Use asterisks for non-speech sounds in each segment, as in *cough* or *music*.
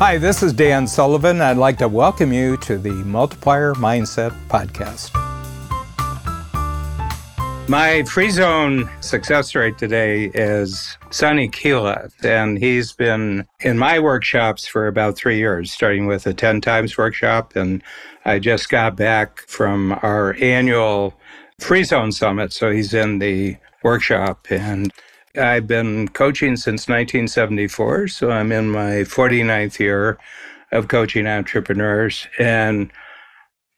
Hi, this is Dan Sullivan. I'd like to welcome you to the Multiplier Mindset Podcast. My free zone success rate today is Sunny Kaila, and he's been in my workshops for about three years, starting with a 10 times workshop. And I just got back from our annual free zone summit. So he's in the workshop and I've been coaching since 1974, so I'm in my 49th year of coaching entrepreneurs. And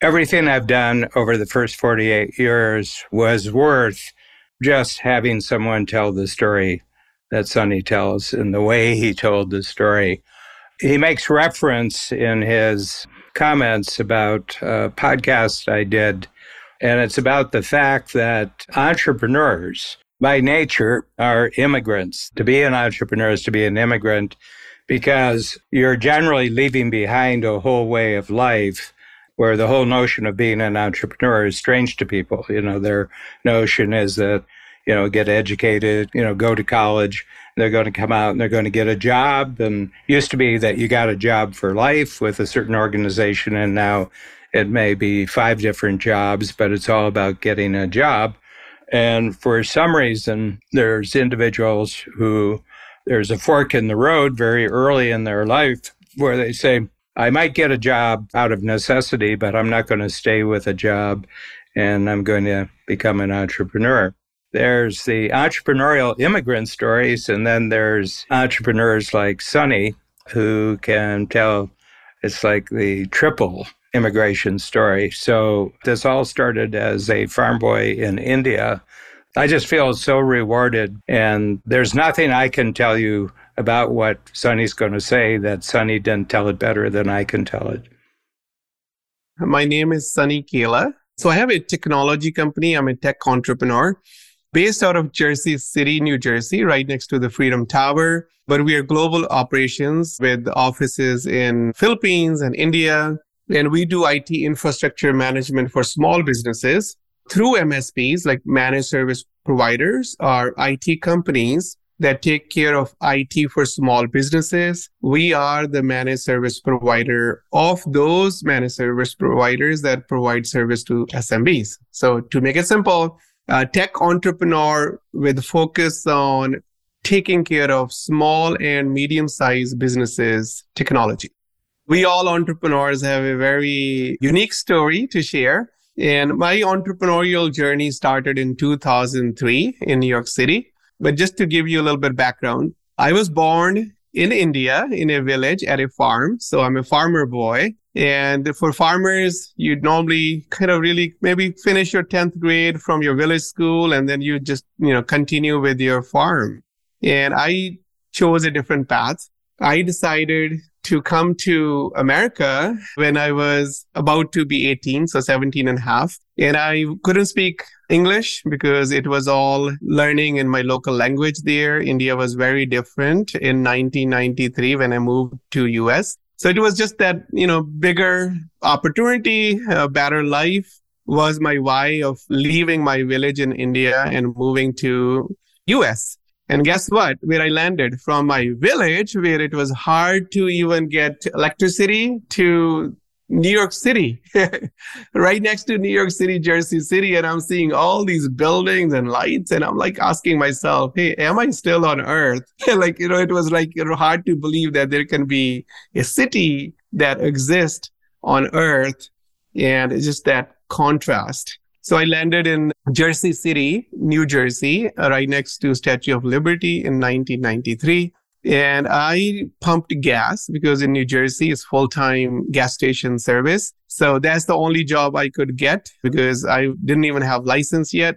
everything I've done over the first 48 years was worth just having someone tell the story that Sunny tells and the way he told the story. He makes reference in his comments about a podcast I did, and it's about the fact that entrepreneurs by nature are immigrants. To be an entrepreneur is to be an immigrant because you're generally leaving behind a whole way of life where the whole notion of being an entrepreneur is strange to people. You know, their notion is that, you know, get educated, you know, go to college, they're going to come out and they're going to get a job. And used to be that you got a job for life with a certain organization. And now it may be five different jobs, but it's all about getting a job. And for some reason, there's individuals who there's a fork in the road very early in their life where they say, I might get a job out of necessity, but I'm not going to stay with a job and I'm going to become an entrepreneur. There's the entrepreneurial immigrant stories, and then there's entrepreneurs like Sunny who can tell it's like the triple immigration story. So this all started as a farm boy in India. I just feel so rewarded. And there's nothing I can tell you about what Sunny's going to say that Sunny didn't tell it better than I can tell it. My name is Sunny Kaila. So I have a technology company. I'm a tech entrepreneur based out of Jersey City, New Jersey, right next to the Freedom Tower. But we are global operations with offices in Philippines and India, and we do IT infrastructure management for small businesses through MSPs, like managed service providers or IT companies that take care of IT for small businesses. We are the managed service provider of those managed service providers that provide service to SMBs. So to make it simple, a tech entrepreneur with focus on taking care of small and medium sized businesses technology. We all entrepreneurs have a very unique story to share. And my entrepreneurial journey started in 2003 in New York City. But just to give you a little bit background, I was born in India in a village at a farm. So I'm a farmer boy. And for farmers, you'd normally kind of really maybe finish your 10th grade from your village school and then you just, you know, continue with your farm. And I chose a different path. I decided to come to America when I was about to be 18, so 17 and a half. And I couldn't speak English because it was all learning in my local language there. India was very different in 1993 when I moved to US. So it was just that, you know, bigger opportunity, a better life was my why of leaving my village in India and moving to US. And guess what? Where I landed from my village, where it was hard to even get electricity to New York City, *laughs* right next to New York City, Jersey City. And I'm seeing all these buildings and lights. And I'm like asking myself, hey, am I still on earth? *laughs* like, you know, it was like hard to believe that there can be a city that exists on earth. And it's just that contrast. So I landed in Jersey City, New Jersey, uh, right next to Statue of Liberty in 1993. And I pumped gas because in New Jersey it's full-time gas station service. So that's the only job I could get because I didn't even have license yet.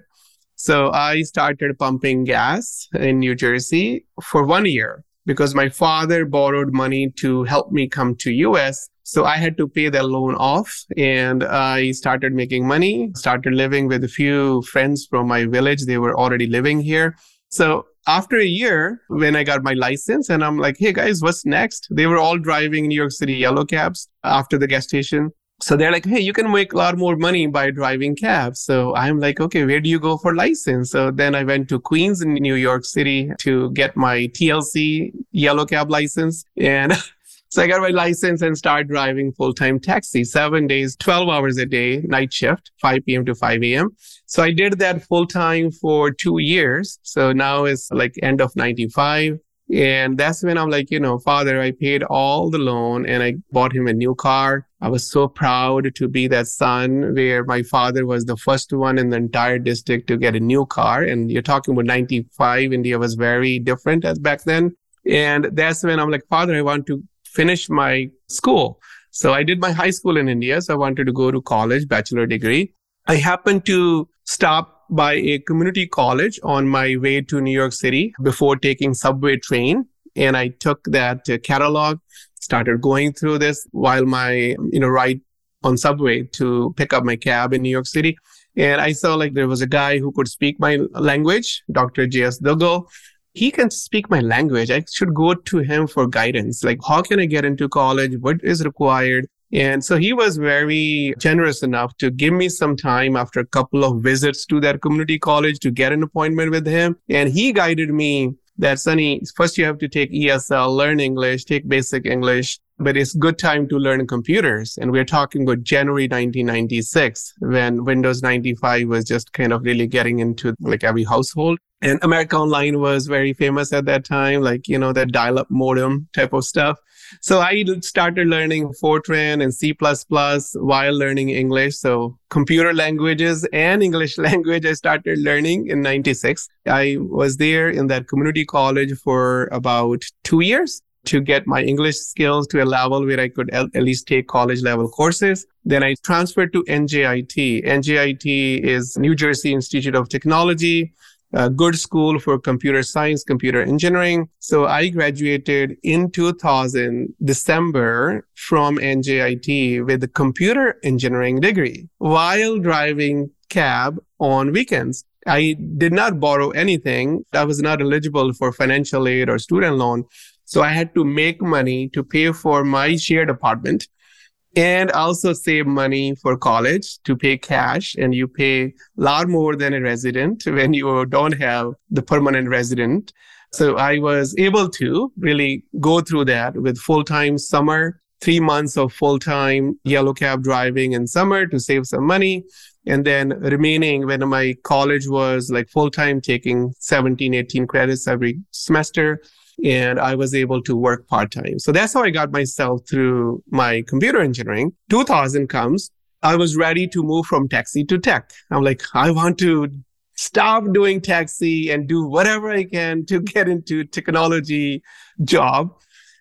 So I started pumping gas in New Jersey for one year because my father borrowed money to help me come to US so I had to pay that loan off and I started making money, started living with a few friends from my village. They were already living here. So after a year, when I got my license and I'm like, hey guys, what's next? They were all driving New York City yellow cabs after the gas station. So they're like, hey, you can make a lot more money by driving cabs. So I'm like, okay, where do you go for license? So then I went to Queens in New York City to get my TLC yellow cab license. And *laughs* So I got my license and started driving full-time taxi, seven days, 12 hours a day, night shift, 5 p.m. to 5 a.m. So I did that full-time for two years. So now it's like end of 95. And that's when I'm like, you know, father, I paid all the loan and I bought him a new car. I was so proud to be that son where my father was the first one in the entire district to get a new car. And you're talking about 95. India was very different as back then. And that's when I'm like, father, I want to finish my school. So I did my high school in India. So I wanted to go to college, bachelor degree. I happened to stop by a community college on my way to New York City before taking subway train. And I took that uh, catalog, started going through this while my, you know, ride on subway to pick up my cab in New York City. And I saw like there was a guy who could speak my language, Dr. J.S. Dugal. He can speak my language. I should go to him for guidance. Like, how can I get into college? What is required? And so he was very generous enough to give me some time after a couple of visits to that community college to get an appointment with him. And he guided me that Sunny, first you have to take ESL, learn English, take basic English, but it's good time to learn computers. And we're talking about January 1996 when Windows 95 was just kind of really getting into like every household. And America Online was very famous at that time, like, you know, that dial up modem type of stuff. So I started learning Fortran and C++ while learning English. So computer languages and English *laughs* language I started learning in 96. I was there in that community college for about two years to get my English skills to a level where I could at least take college level courses. Then I transferred to NJIT. NJIT is New Jersey Institute of Technology a good school for computer science, computer engineering. So I graduated in 2000, December from NJIT with a computer engineering degree while driving cab on weekends. I did not borrow anything. I was not eligible for financial aid or student loan. So I had to make money to pay for my shared apartment and also save money for college to pay cash. And you pay a lot more than a resident *laughs* when you don't have the permanent resident. So i was able to really go through that with full-time summer three months of full-time yellow cab driving in summer to save some money. And then remaining when my college was like full-time taking 17 18 credits every semester and I was able to work part time. So that's how I got myself through my computer engineering. 2000 comes. I was ready to move from taxi to tech. I'm like, I want to stop doing taxi and do whatever I can to get into technology job.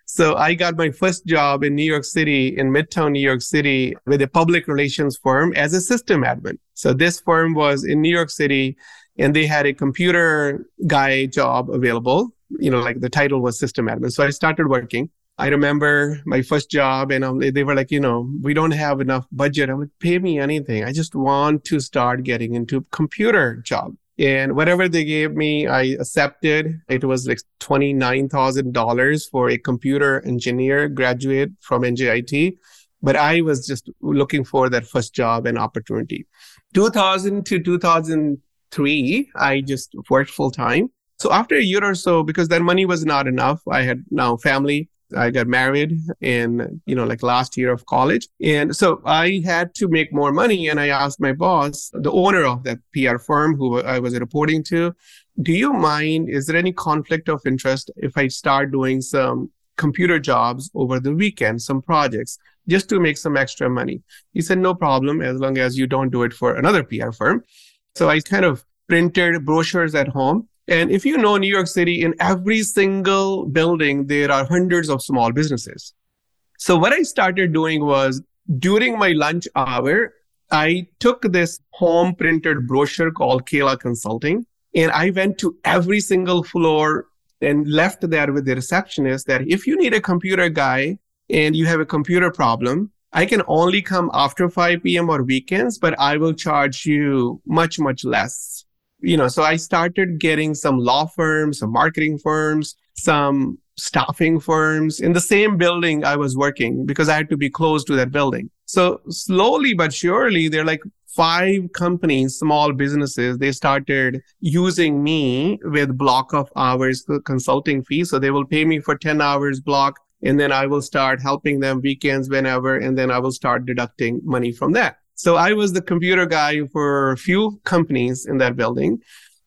So I got my first job in New York City, in Midtown New York City, with a public relations firm as a system admin. So this firm was in New York City and they had a computer guy job available you know, like the title was system admin. So I started working. I remember my first job and um, they were like, you know, we don't have enough budget. I'm like, pay me anything. I just want to start getting into computer job. And whatever they gave me, I accepted. It was like $29,000 for a computer engineer graduate from NJIT. But I was just looking for that first job and opportunity. 2000 to 2003, I just worked full time. So after a year or so, because that money was not enough, I had now family. I got married in, you know, like last year of college. And so I had to make more money. And I asked my boss, the owner of that PR firm who I was reporting to, do you mind? Is there any conflict of interest if I start doing some computer jobs over the weekend, some projects, just to make some extra money? He said, no problem, as long as you don't do it for another PR firm. So I kind of printed brochures at home and if you know New York City, in every single building, there are hundreds of small businesses. So what I started doing was during my lunch hour, I took this home printed brochure called Kaila Consulting and I went to every single floor and left there with the receptionist that if you need a computer guy and you have a computer problem, I can only come after 5 p.m. or weekends, but I will charge you much, much less you know, so I started getting some law firms, some marketing firms, some staffing firms in the same building I was working because I had to be close to that building. So slowly but surely, they're like five companies, small businesses, they started using me with block of hours consulting fee. So they will pay me for 10 hours block And then I will start helping them weekends whenever. And then I will start deducting money from that. So I was the computer guy for a few companies in that building.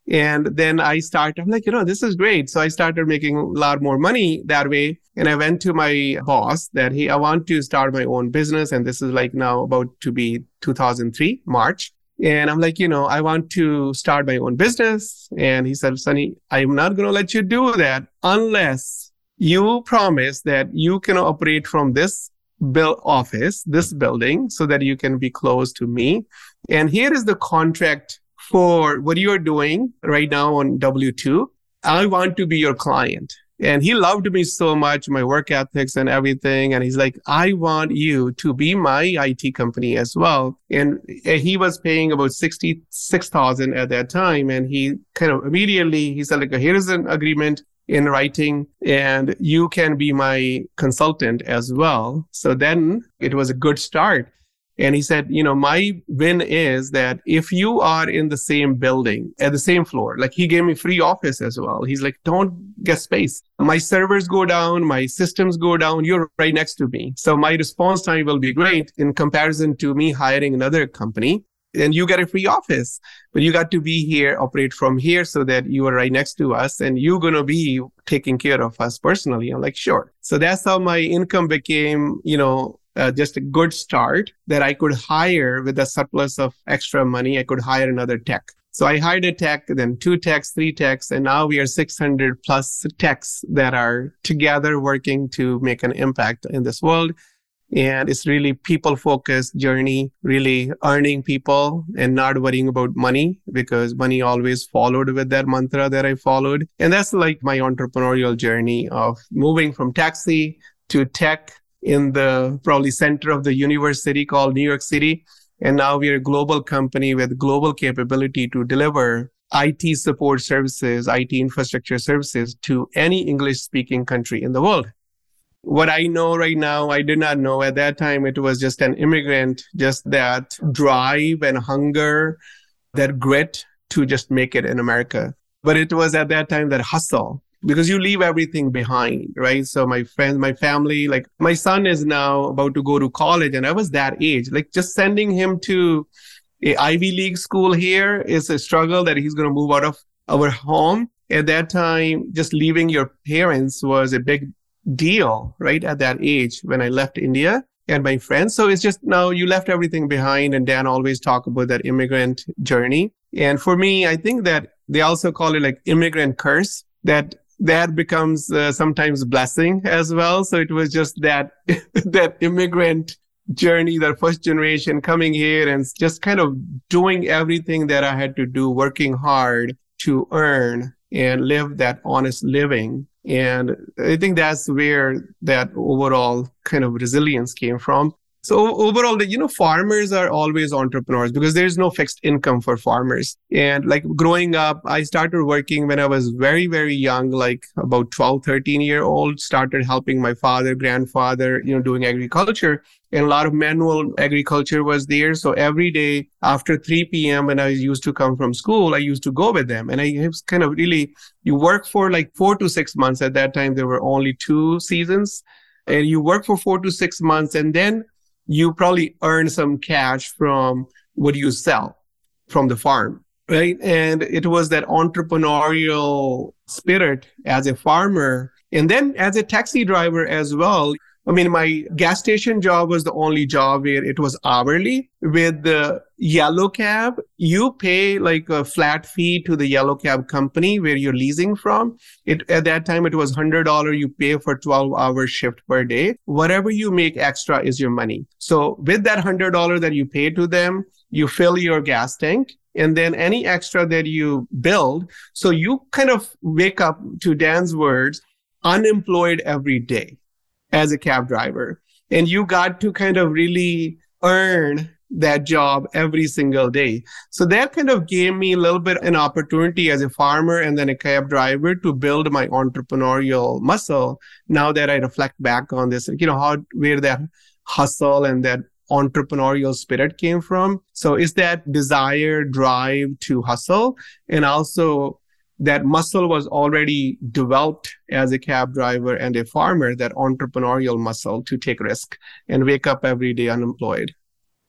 And then I started, I'm like, you know, this is great. So I started making a lot more money that way. And I went to my boss that, hey, I want to start my own business. And this is like now about to be 2003, March. And I'm like, you know, I want to start my own business. And he said, Sunny, I'm not going to let you do that unless you promise that you can operate from this build office, this building, so that you can be close to me. And here is the contract for what you're doing right now on W2. I want to be your client. And he loved me so much, my work ethics and everything. And he's like, I want you to be my IT company as well. And he was paying about 66,000 at that time. And he kind of immediately, he said like, here's an agreement in writing and you can be my consultant as well. So then it was a good start. And he said, you know, my win is that if you are in the same building at the same floor, like he gave me free office as well. He's like, don't get space. My servers go down, my systems go down. You're right next to me. So my response time will be great in comparison to me hiring another company. And you get a free office, but you got to be here, operate from here so that you are right next to us and you're going to be taking care of us personally. I'm like, sure. So that's how my income became, you know, uh, just a good start that I could hire with a surplus of extra money. I could hire another tech. So I hired a tech, then two techs, three techs, and now we are 600 plus techs that are together working to make an impact in this world. And it's really people focused journey, really earning people and not worrying about money because money always followed with that mantra that I followed. And that's like my entrepreneurial journey of moving from taxi to tech in the probably center of the university called New York City. And now we're a global company with global capability to deliver IT support services, IT infrastructure services to any English speaking country in the world. What I know right now, I did not know at that time. It was just an immigrant, just that drive and hunger, that grit to just make it in America. But it was at that time that hustle because you leave everything behind, right? So my friends, my family, like my son is now about to go to college and I was that age, like just sending him to a Ivy League school here is a struggle that he's going to move out of our home. At that time, just leaving your parents was a big deal, right? At that age when I left India and my friends. So it's just now you left everything behind and Dan always talk about that immigrant journey. And for me, I think that they also call it like immigrant curse that that becomes uh, sometimes blessing as well. So it was just that, *laughs* that immigrant journey, that first generation coming here and just kind of doing everything that I had to do, working hard to earn and live that honest living. And I think that's where that overall kind of resilience came from. So overall, you know, farmers are always entrepreneurs because there's no fixed income for farmers. And like growing up, I started working when I was very, very young, like about 12, 13 year old, started helping my father, grandfather, you know, doing agriculture. And a lot of manual agriculture was there. So every day after 3 p.m., when I used to come from school, I used to go with them. And I was kind of really, you work for like four to six months. At that time, there were only two seasons. And you work for four to six months. And then you probably earn some cash from what you sell from the farm, right? And it was that entrepreneurial spirit as a farmer. And then as a taxi driver as well, I mean, my gas station job was the only job where it was hourly. With the yellow cab, you pay like a flat fee to the yellow cab company where you're leasing from. It at that time it was hundred dollar. You pay for twelve hour shift per day. Whatever you make extra is your money. So with that hundred dollar that you pay to them, you fill your gas tank and then any extra that you build. So you kind of wake up to Dan's words, unemployed every day as a cab driver. And you got to kind of really earn that job every single day. So that kind of gave me a little bit an opportunity as a farmer and then a cab driver to build my entrepreneurial muscle. Now that I reflect back on this, you know, how, where that hustle and that entrepreneurial spirit came from. So it's that desire, drive to hustle and also that muscle was already developed as a cab driver and a farmer, that entrepreneurial muscle to take risk and wake up every day unemployed.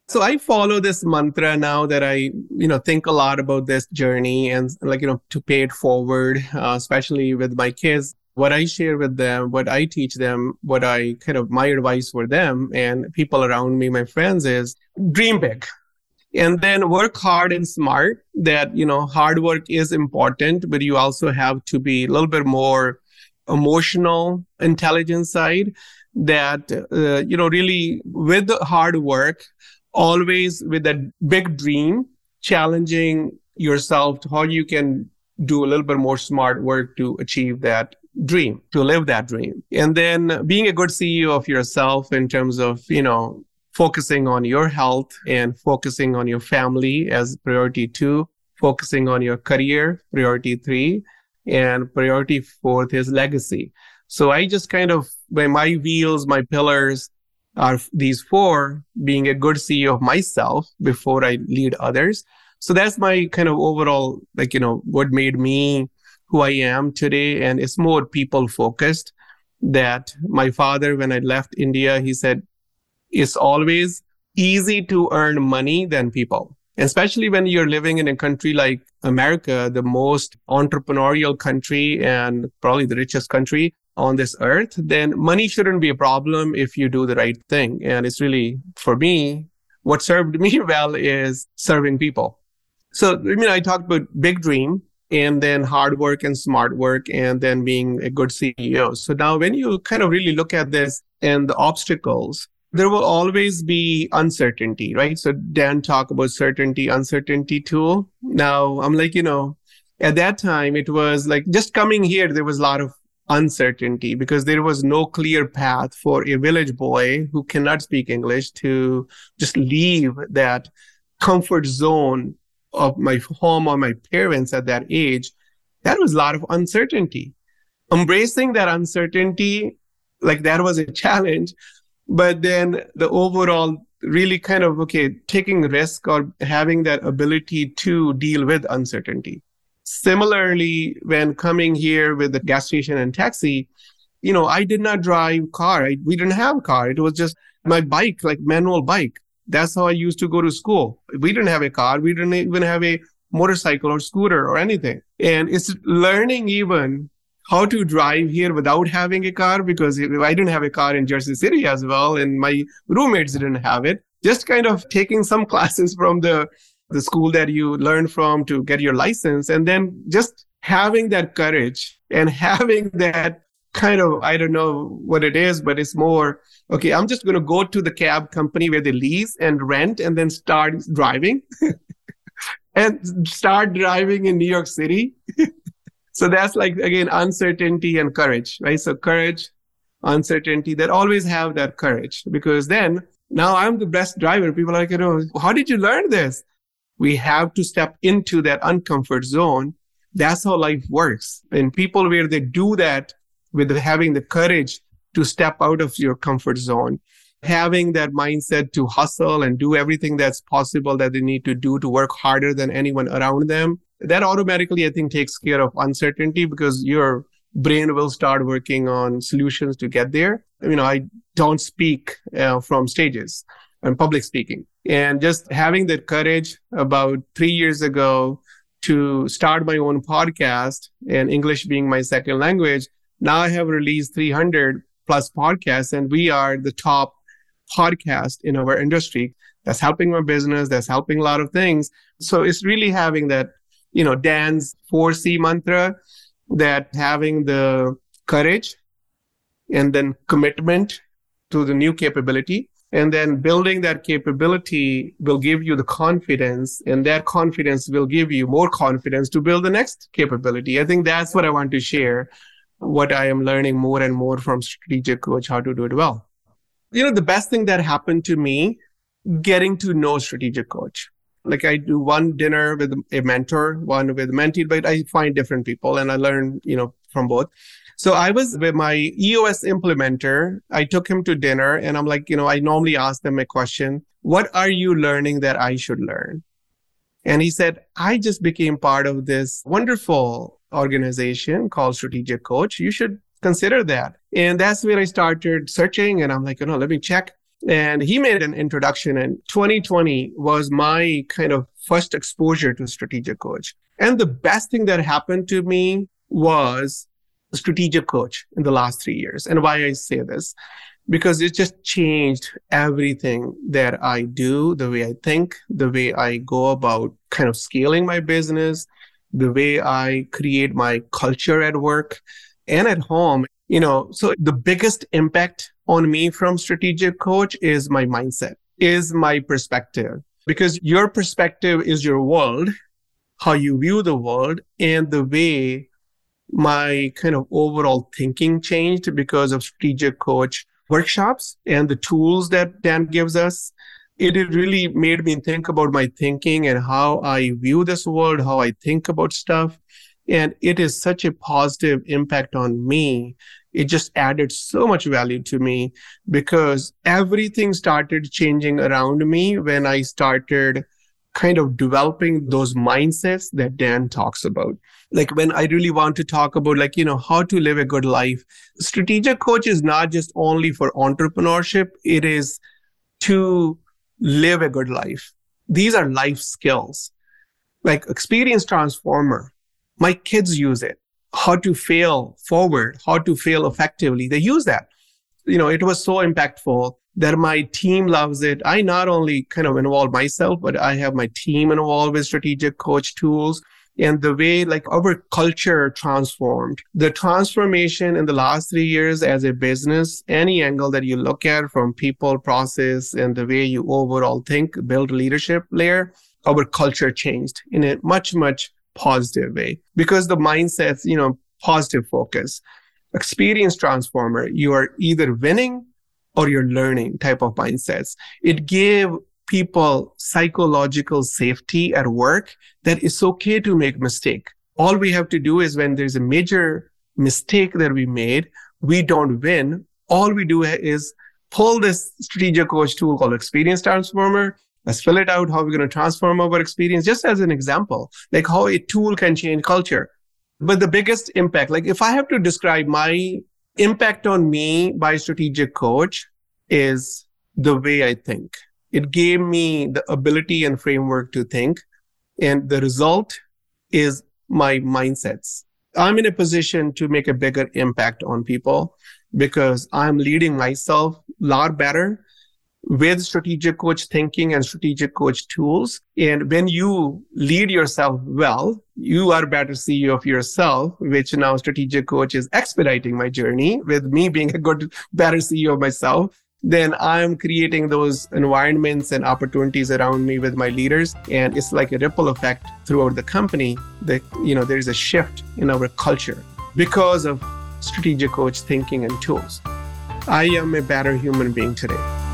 So I follow this mantra now that I, you know, think a lot about this journey and like, you know, to pay it forward, uh, especially with my kids, what I share with them, what I teach them, what I kind of my advice for them and people around me, my friends is dream big and then work hard and smart that, you know, hard work is important, but you also have to be a little bit more emotional intelligence side that, uh, you know, really with hard work, always with a big dream, challenging yourself how you can do a little bit more smart work to achieve that dream, to live that dream. And then being a good CEO of yourself in terms of, you know, focusing on your health and focusing on your family as priority two, focusing on your career, priority three, and priority fourth is legacy. So I just kind of, by my wheels, my pillars, are these four being a good CEO of myself before I lead others. So that's my kind of overall, like, you know, what made me who I am today. And it's more people focused that my father, when I left India, he said, it's always easy to earn money than people. Especially when you're living in a country like America, the most entrepreneurial country and probably the richest country on this earth, then money shouldn't be a problem if you do the right thing. And it's really, for me, what served me *laughs* well is serving people. So, I mean, I talked about big dream and then hard work and smart work and then being a good CEO. So now when you kind of really look at this and the obstacles, there will always be uncertainty, right? So Dan talked about certainty, uncertainty tool. Now I'm like, you know, at that time it was like just coming here, there was a lot of uncertainty because there was no clear path for a village boy who cannot speak English to just leave that comfort zone of my home or my parents at that age. That was a lot of uncertainty. Embracing that uncertainty, like that was a *laughs* challenge. But then the overall really kind of, okay, taking risk or having that ability to deal with uncertainty. Similarly, when coming here with the gas station and taxi, you know, I did not drive car. I, we didn't have car. It was just my bike, like manual bike. That's how I used to go to school. We didn't have a car. We didn't even have a motorcycle or scooter or anything. And it's learning even how to drive here without having a car because I didn't have a car in Jersey City as well. And my roommates didn't have it. Just kind of taking some *laughs* classes from the the school that you learn from to get your license and then just having that courage and *laughs* having that kind of i don't know what it is but it's more okay i'm just going to go to the cab company where they lease and rent and then start driving *laughs* and start driving in new york city so that's like again uncertainty and courage right so courage uncertainty that always have that courage because then now i'm the best driver people are like you know how did you learn this we have to step into that uncomfort zone. That's how life works. And people where they do that with having the courage to step out of your comfort zone, having that mindset to hustle and do everything that's possible that they need to do to work harder than anyone around them, that automatically, I think, takes care of uncertainty because your brain will start working on solutions to get there. You know, I don't speak uh, from stages and public speaking. And just having that courage about three years ago to start my own podcast and English being my second language. Now I have released 300 plus podcasts and we are the top podcast in our industry. That's helping my business. That's helping a lot of things. So it's really having that, you know, Dan's 4C mantra that having the courage and then commitment to the new capability and then building that capability will give you the confidence, and that confidence will give you more confidence to build the next capability. I think that's what I want to share, what I am learning more and more from Strategic Coach, how to do it well. You know, the best thing that happened to me, getting to know Strategic Coach. Like I do one dinner with a mentor, one with a mentee, but I find different people and I learn, you know, from both. So I was with my EOS implementer. I took him to dinner and I'm like, you know, I normally ask them a question. What are you learning that I should learn? And he said, I just became part of this wonderful organization called Strategic Coach. You should consider that. And that's where I started searching and I'm like, you know, let me check. And he made an introduction and 2020 was my kind of first exposure to strategic coach. And the best thing that happened to me was strategic coach in the last three years. And why I say this, because it just changed everything that I do, the way I think, the way I go about kind of scaling my business, the way I create my culture at work and at home. You know, so the biggest impact on me from strategic coach is my mindset, is my perspective, because your perspective is your world, how you view the world and the way my kind of overall thinking changed because of strategic coach workshops and the tools that Dan gives us. It really made me think about my thinking and how I view this world, how I think about stuff. And it is such a positive impact on me. It just added so much value to me because everything started changing around me when I started kind of developing those mindsets that Dan talks about. Like when I really want to talk about like, you know, how to live a good life, strategic coach is not just only for entrepreneurship. It is to live a good life. These are life skills like experience transformer my kids use it. How to fail forward, how to fail effectively. They use that. You know, it was so impactful that my team loves it. I not only kind of involve myself, but I have my team involved with strategic coach tools and the way like our culture transformed the transformation in the last three years as a business any angle that you look at from people process and the way you overall think build leadership layer our culture changed in a much much positive way because the mindset's, you know, positive focus. Experience transformer, you are either winning or you're learning type of mindsets. It gave people psychological safety at work that it's okay to make mistake. All we have to do is when there's a major mistake that we made, we don't win. All we do is pull this strategic coach tool called experience transformer Let's fill it out how we're going to transform our experience, just as an example, like how a tool can change culture. But the biggest impact, like if I have to describe my impact on me by strategic coach is the way I think. It gave me the ability and framework to think. And the result is my mindsets. I'm in a position to make a bigger impact on people because I'm leading myself a lot better with strategic coach thinking and strategic coach tools. And when you lead yourself well, you are better CEO of yourself, which now strategic coach is expediting my journey with me being a good, better CEO of myself. Then I'm creating those environments and opportunities around me with my leaders. And it's like a ripple effect throughout the company that, you know, there's a shift in our culture because of strategic coach thinking and tools. I am a better human being today.